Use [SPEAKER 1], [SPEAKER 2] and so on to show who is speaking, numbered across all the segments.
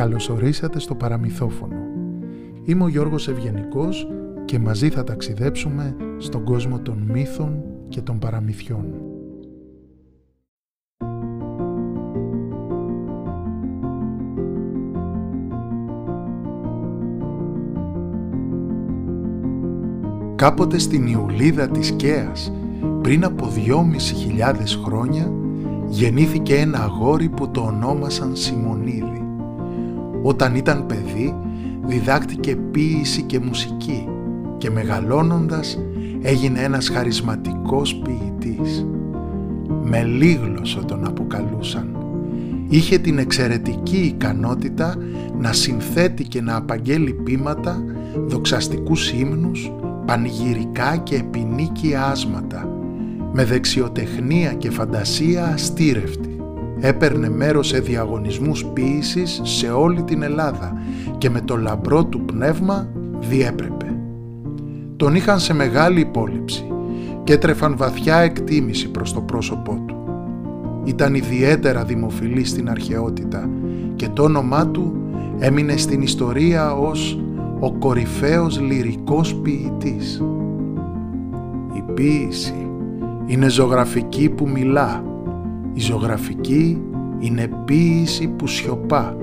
[SPEAKER 1] Καλωσορίσατε στο παραμυθόφωνο. Είμαι ο Γιώργος Ευγενικός και μαζί θα ταξιδέψουμε στον κόσμο των μύθων και των παραμυθιών. Κάποτε στην Ιουλίδα της Κέας, πριν από δυόμισι χιλιάδες χρόνια, γεννήθηκε ένα αγόρι που το ονόμασαν Σιμονίδη. Όταν ήταν παιδί, διδάκτηκε ποίηση και μουσική και μεγαλώνοντας έγινε ένας χαρισματικός ποιητής. Μελίγλωσο τον αποκαλούσαν. Είχε την εξαιρετική ικανότητα να συνθέτει και να απαγγέλει πείματα, δοξαστικούς ύμνους, πανηγυρικά και επινίκια άσματα, με δεξιοτεχνία και φαντασία αστήρευτη. Έπαιρνε μέρος σε διαγωνισμούς ποίησης σε όλη την Ελλάδα και με το λαμπρό του πνεύμα διέπρεπε. Τον είχαν σε μεγάλη υπόλοιψη και έτρεφαν βαθιά εκτίμηση προς το πρόσωπό του. Ήταν ιδιαίτερα δημοφιλή στην αρχαιότητα και το όνομά του έμεινε στην ιστορία ως ο κορυφαίος λυρικός ποιητής. Η ποίηση είναι ζωγραφική που μιλά. Η ζωγραφική είναι ποίηση που σιωπά,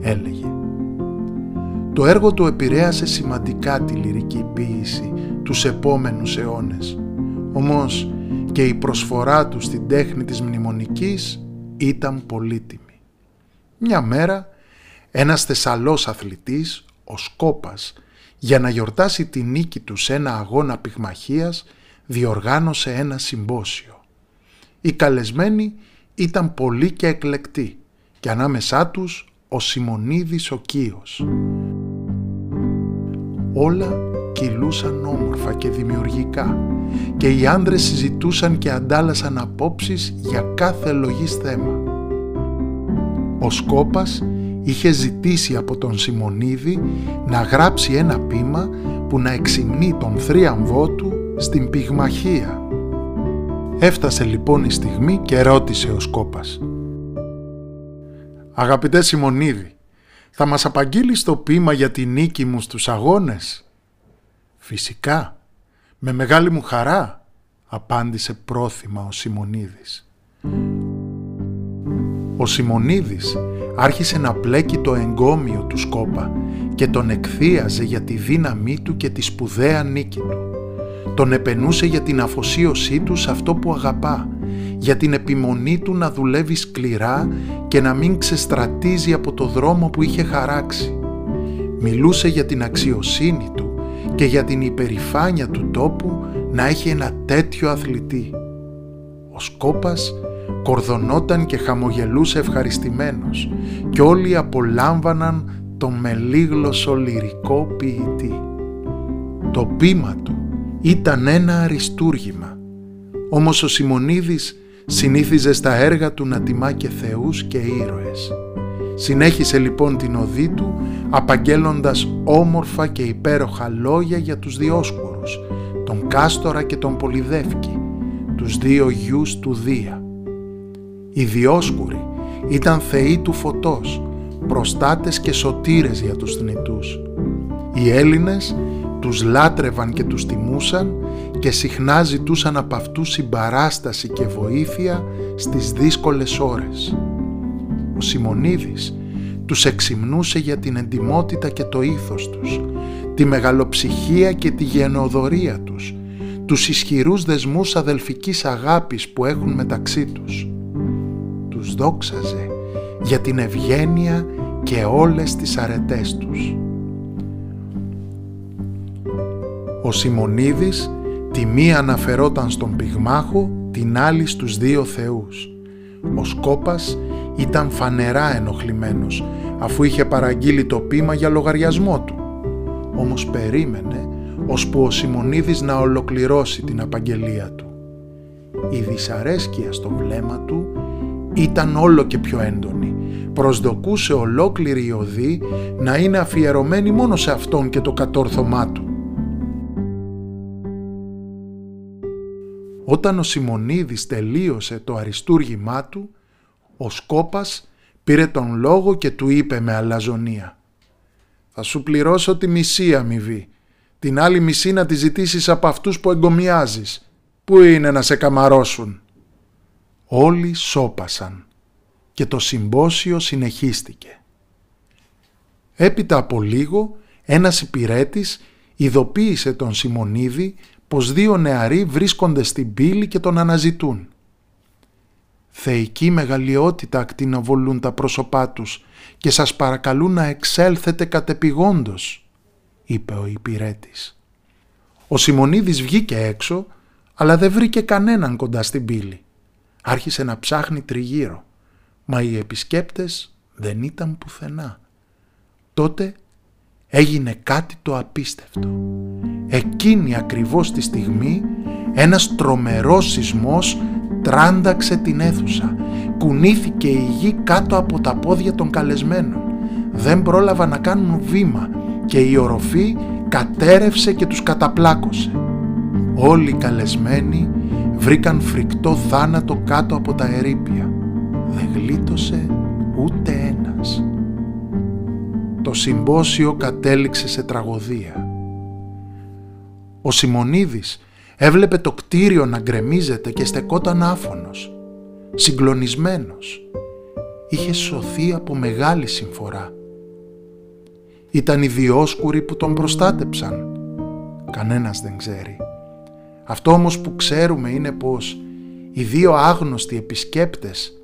[SPEAKER 1] έλεγε. Το έργο του επηρέασε σημαντικά τη λυρική ποίηση τους επόμενους αιώνες. Όμως και η προσφορά τους στην τέχνη της μνημονικής ήταν πολύτιμη. Μια μέρα ένας Θεσσαλός αθλητής, ο Σκόπας, για να γιορτάσει τη νίκη του σε ένα αγώνα πυγμαχίας, διοργάνωσε ένα συμπόσιο. Οι καλεσμένοι ήταν πολλοί και εκλεκτοί και ανάμεσά τους ο Σιμονίδης ο Κίος. Όλα κυλούσαν όμορφα και δημιουργικά και οι άντρες συζητούσαν και αντάλλασαν απόψεις για κάθε λογής θέμα. Ο Σκόπας είχε ζητήσει από τον Σιμονίδη να γράψει ένα πείμα που να εξυμνεί τον θρίαμβό του στην πυγμαχία. Έφτασε λοιπόν η στιγμή και ρώτησε ο Σκόπας. «Αγαπητέ Σιμονίδη, θα μας απαγγείλεις το πείμα για τη νίκη μου στους αγώνες» «Φυσικά, με μεγάλη μου χαρά», απάντησε πρόθυμα ο Σιμονίδης. Ο Σιμονίδης άρχισε να πλέκει το εγκόμιο του Σκόπα και τον εκθίαζε για τη δύναμή του και τη σπουδαία νίκη του. Τον επενούσε για την αφοσίωσή του σε αυτό που αγαπά, για την επιμονή του να δουλεύει σκληρά και να μην ξεστρατίζει από το δρόμο που είχε χαράξει. Μιλούσε για την αξιοσύνη του και για την υπερηφάνεια του τόπου να έχει ένα τέτοιο αθλητή. Ο Σκόπας κορδονόταν και χαμογελούσε ευχαριστημένος και όλοι απολάμβαναν τον μελίγλωσο λυρικό ποιητή. Το πείμα του ήταν ένα αριστούργημα, όμως ο Σιμονίδης συνήθιζε στα έργα του να τιμά και θεούς και ήρωες. Συνέχισε λοιπόν την οδή του απαγγέλλοντας όμορφα και υπέροχα λόγια για τους Διόσκουρους, τον Κάστορα και τον Πολυδεύκη, τους δύο γιους του Δία. Οι Διόσκουροι ήταν θεοί του φωτός, προστάτες και σωτήρες για τους θνητούς. Οι Έλληνες τους λάτρευαν και τους τιμούσαν και συχνά ζητούσαν από αυτούς συμπαράσταση και βοήθεια στις δύσκολες ώρες. Ο Σιμονίδης τους εξυμνούσε για την εντιμότητα και το ήθος τους, τη μεγαλοψυχία και τη γενοδορία τους, τους ισχυρούς δεσμούς αδελφικής αγάπης που έχουν μεταξύ τους. Τους δόξαζε για την ευγένεια και όλες τις αρετές τους. Ο Σιμονίδης τη μία αναφερόταν στον πυγμάχο, την άλλη στους δύο θεούς. Ο Σκόπας ήταν φανερά ενοχλημένος αφού είχε παραγγείλει το πείμα για λογαριασμό του. Όμως περίμενε ώσπου ο Σιμονίδης να ολοκληρώσει την απαγγελία του. Η δυσαρέσκεια στο βλέμμα του ήταν όλο και πιο έντονη. Προσδοκούσε ολόκληρη η οδή να είναι αφιερωμένη μόνο σε αυτόν και το κατόρθωμά του. Όταν ο Σιμονίδης τελείωσε το αριστούργημά του, ο Σκόπας Πήρε τον λόγο και του είπε με αλαζονία «Θα σου πληρώσω τη μισή αμοιβή, την άλλη μισή να τη ζητήσεις από αυτούς που εγκομιάζεις. Πού είναι να σε καμαρώσουν» Όλοι σώπασαν και το συμπόσιο συνεχίστηκε. Έπειτα από λίγο ένας υπηρέτης ειδοποίησε τον Σιμονίδη πως δύο νεαροί βρίσκονται στην πύλη και τον αναζητούν. Θεϊκή μεγαλειότητα ακτινοβολούν τα πρόσωπά τους και σας παρακαλούν να εξέλθετε κατεπηγόντως, είπε ο υπηρέτης. Ο Σιμονίδης βγήκε έξω, αλλά δεν βρήκε κανέναν κοντά στην πύλη. Άρχισε να ψάχνει τριγύρω, μα οι επισκέπτες δεν ήταν πουθενά. Τότε έγινε κάτι το απίστευτο. Εκείνη ακριβώς τη στιγμή ένας τρομερός σεισμός τράνταξε την αίθουσα. Κουνήθηκε η γη κάτω από τα πόδια των καλεσμένων. Δεν πρόλαβα να κάνουν βήμα και η οροφή κατέρευσε και τους καταπλάκωσε. Όλοι οι καλεσμένοι βρήκαν φρικτό θάνατο κάτω από τα ερήπια. Δεν γλίτωσε ούτε ένας. Το συμπόσιο κατέληξε σε τραγωδία. Ο Σιμονίδης έβλεπε το κτίριο να γκρεμίζεται και στεκόταν άφωνος, συγκλονισμένος. Είχε σωθεί από μεγάλη συμφορά. Ήταν οι διόσκουροι που τον προστάτεψαν. Κανένας δεν ξέρει. Αυτό όμως που ξέρουμε είναι πως οι δύο άγνωστοι επισκέπτες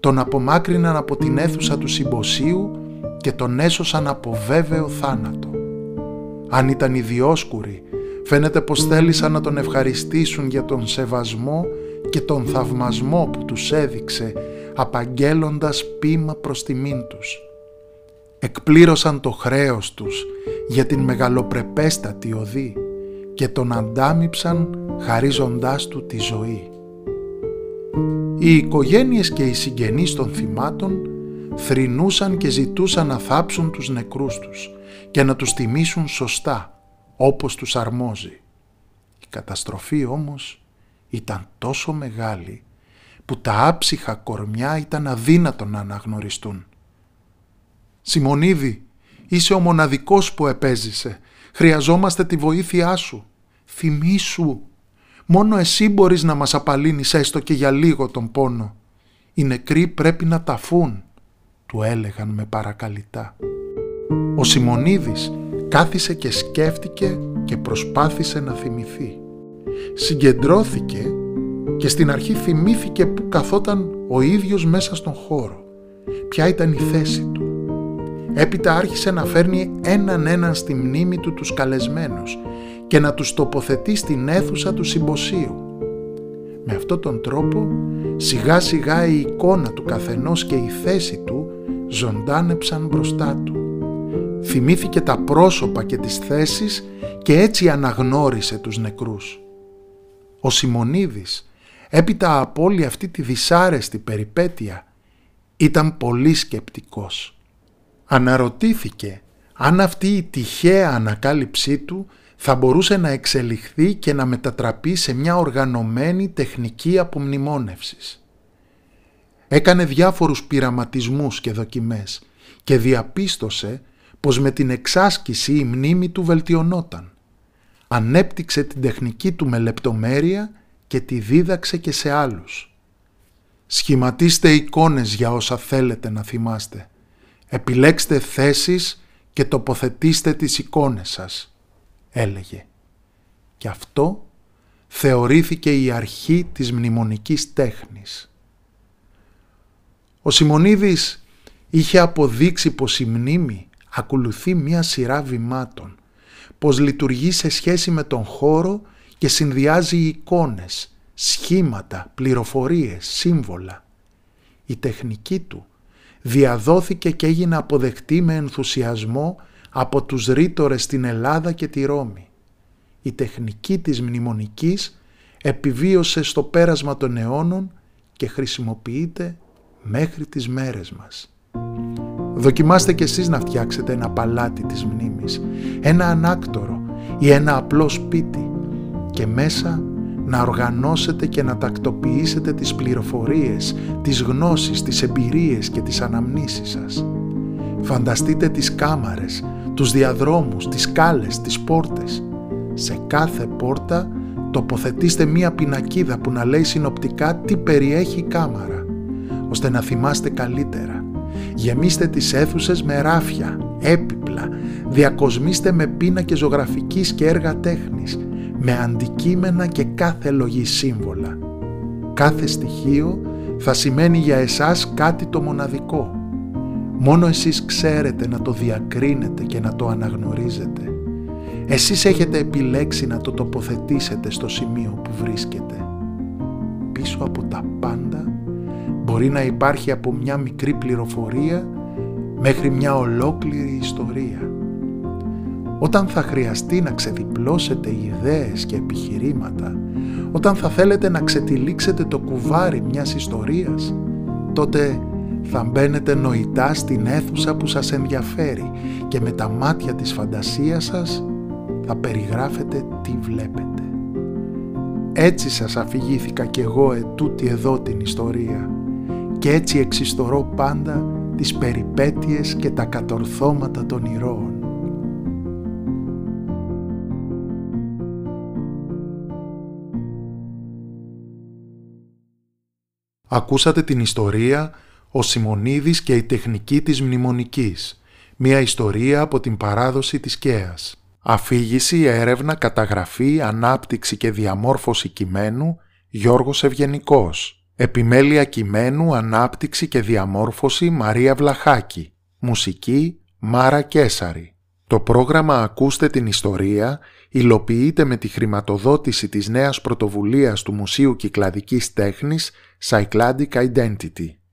[SPEAKER 1] τον απομάκρυναν από την αίθουσα του συμποσίου και τον έσωσαν από βέβαιο θάνατο. Αν ήταν οι διόσκουροι, φαίνεται πως θέλησαν να τον ευχαριστήσουν για τον σεβασμό και τον θαυμασμό που τους έδειξε απαγγέλλοντας πείμα προς τιμήν τους. Εκπλήρωσαν το χρέος τους για την μεγαλοπρεπέστατη οδή και τον αντάμυψαν χαρίζοντάς του τη ζωή. Οι οικογένειες και οι συγγενείς των θυμάτων θρηνούσαν και ζητούσαν να θάψουν τους νεκρούς τους και να τους τιμήσουν σωστά όπως τους αρμόζει. Η καταστροφή όμως ήταν τόσο μεγάλη που τα άψυχα κορμιά ήταν αδύνατο να αναγνωριστούν. «Σιμονίδη, είσαι ο μοναδικός που επέζησε. Χρειαζόμαστε τη βοήθειά σου. Θυμήσου, μόνο εσύ μπορείς να μας απαλύνεις έστω και για λίγο τον πόνο. Οι νεκροί πρέπει να ταφούν, του έλεγαν με παρακαλυτά. Ο Σιμονίδης κάθισε και σκέφτηκε και προσπάθησε να θυμηθεί. Συγκεντρώθηκε και στην αρχή θυμήθηκε που καθόταν ο ίδιος μέσα στον χώρο. Ποια ήταν η θέση του. Έπειτα άρχισε να φέρνει έναν έναν στη μνήμη του τους καλεσμένους και να τους τοποθετεί στην αίθουσα του συμποσίου. Με αυτόν τον τρόπο σιγά σιγά η εικόνα του καθενός και η θέση του ζωντάνεψαν μπροστά του. Θυμήθηκε τα πρόσωπα και τις θέσεις και έτσι αναγνώρισε τους νεκρούς. Ο Σιμονίδης έπειτα από όλη αυτή τη δυσάρεστη περιπέτεια ήταν πολύ σκεπτικός. Αναρωτήθηκε αν αυτή η τυχαία ανακάλυψή του θα μπορούσε να εξελιχθεί και να μετατραπεί σε μια οργανωμένη τεχνική απομνημόνευσης. Έκανε διάφορους πειραματισμούς και δοκιμές και διαπίστωσε πως με την εξάσκηση η μνήμη του βελτιωνόταν. Ανέπτυξε την τεχνική του με λεπτομέρεια και τη δίδαξε και σε άλλους. Σχηματίστε εικόνες για όσα θέλετε να θυμάστε. Επιλέξτε θέσεις και τοποθετήστε τις εικόνες σας έλεγε. Και αυτό θεωρήθηκε η αρχή της μνημονικής τέχνης. Ο Σιμονίδης είχε αποδείξει πως η μνήμη ακολουθεί μία σειρά βημάτων, πως λειτουργεί σε σχέση με τον χώρο και συνδυάζει εικόνες, σχήματα, πληροφορίες, σύμβολα. Η τεχνική του διαδόθηκε και έγινε αποδεκτή με ενθουσιασμό από τους ρήτορες στην Ελλάδα και τη Ρώμη. Η τεχνική της μνημονικής επιβίωσε στο πέρασμα των αιώνων και χρησιμοποιείται μέχρι τις μέρες μας. Δοκιμάστε κι εσείς να φτιάξετε ένα παλάτι της μνήμης, ένα ανάκτορο ή ένα απλό σπίτι και μέσα να οργανώσετε και να τακτοποιήσετε τις πληροφορίες, τις γνώσεις, τις εμπειρίες και τις αναμνήσεις σας. Φανταστείτε τις κάμαρες, τους διαδρόμους, τις σκάλες, τις πόρτες. Σε κάθε πόρτα τοποθετήστε μία πινακίδα που να λέει συνοπτικά τι περιέχει η κάμαρα, ώστε να θυμάστε καλύτερα. Γεμίστε τις αίθουσες με ράφια, έπιπλα, διακοσμήστε με πίνακες ζωγραφικής και έργα τέχνης, με αντικείμενα και κάθε λογή σύμβολα. Κάθε στοιχείο θα σημαίνει για εσάς κάτι το μοναδικό. Μόνο εσείς ξέρετε να το διακρίνετε και να το αναγνωρίζετε. Εσείς έχετε επιλέξει να το τοποθετήσετε στο σημείο που βρίσκεται. Πίσω από τα πάντα μπορεί να υπάρχει από μια μικρή πληροφορία μέχρι μια ολόκληρη ιστορία. Όταν θα χρειαστεί να ξεδιπλώσετε ιδέες και επιχειρήματα, όταν θα θέλετε να ξετυλίξετε το κουβάρι μιας ιστορίας, τότε θα μπαίνετε νοητά στην αίθουσα που σας ενδιαφέρει και με τα μάτια της φαντασίας σας θα περιγράφετε τι βλέπετε. Έτσι σας αφηγήθηκα κι εγώ ετούτη εδώ την ιστορία και έτσι εξιστορώ πάντα τις περιπέτειες και τα κατορθώματα των ηρώων. Ακούσατε την ιστορία «Ο Σιμονίδης και η τεχνική της μνημονικής», μια ιστορία από την παράδοση της ΚΕΑΣ. Αφήγηση, έρευνα, καταγραφή, ανάπτυξη και διαμόρφωση κειμένου Γιώργος Ευγενικός. Επιμέλεια κειμένου, ανάπτυξη και διαμόρφωση Μαρία Βλαχάκη. Μουσική Μάρα Κέσαρη. Το πρόγραμμα «Ακούστε την ιστορία» υλοποιείται με τη χρηματοδότηση της νέας πρωτοβουλίας του Μουσείου Κυκλαδικής Τέχνης Cycladic Identity.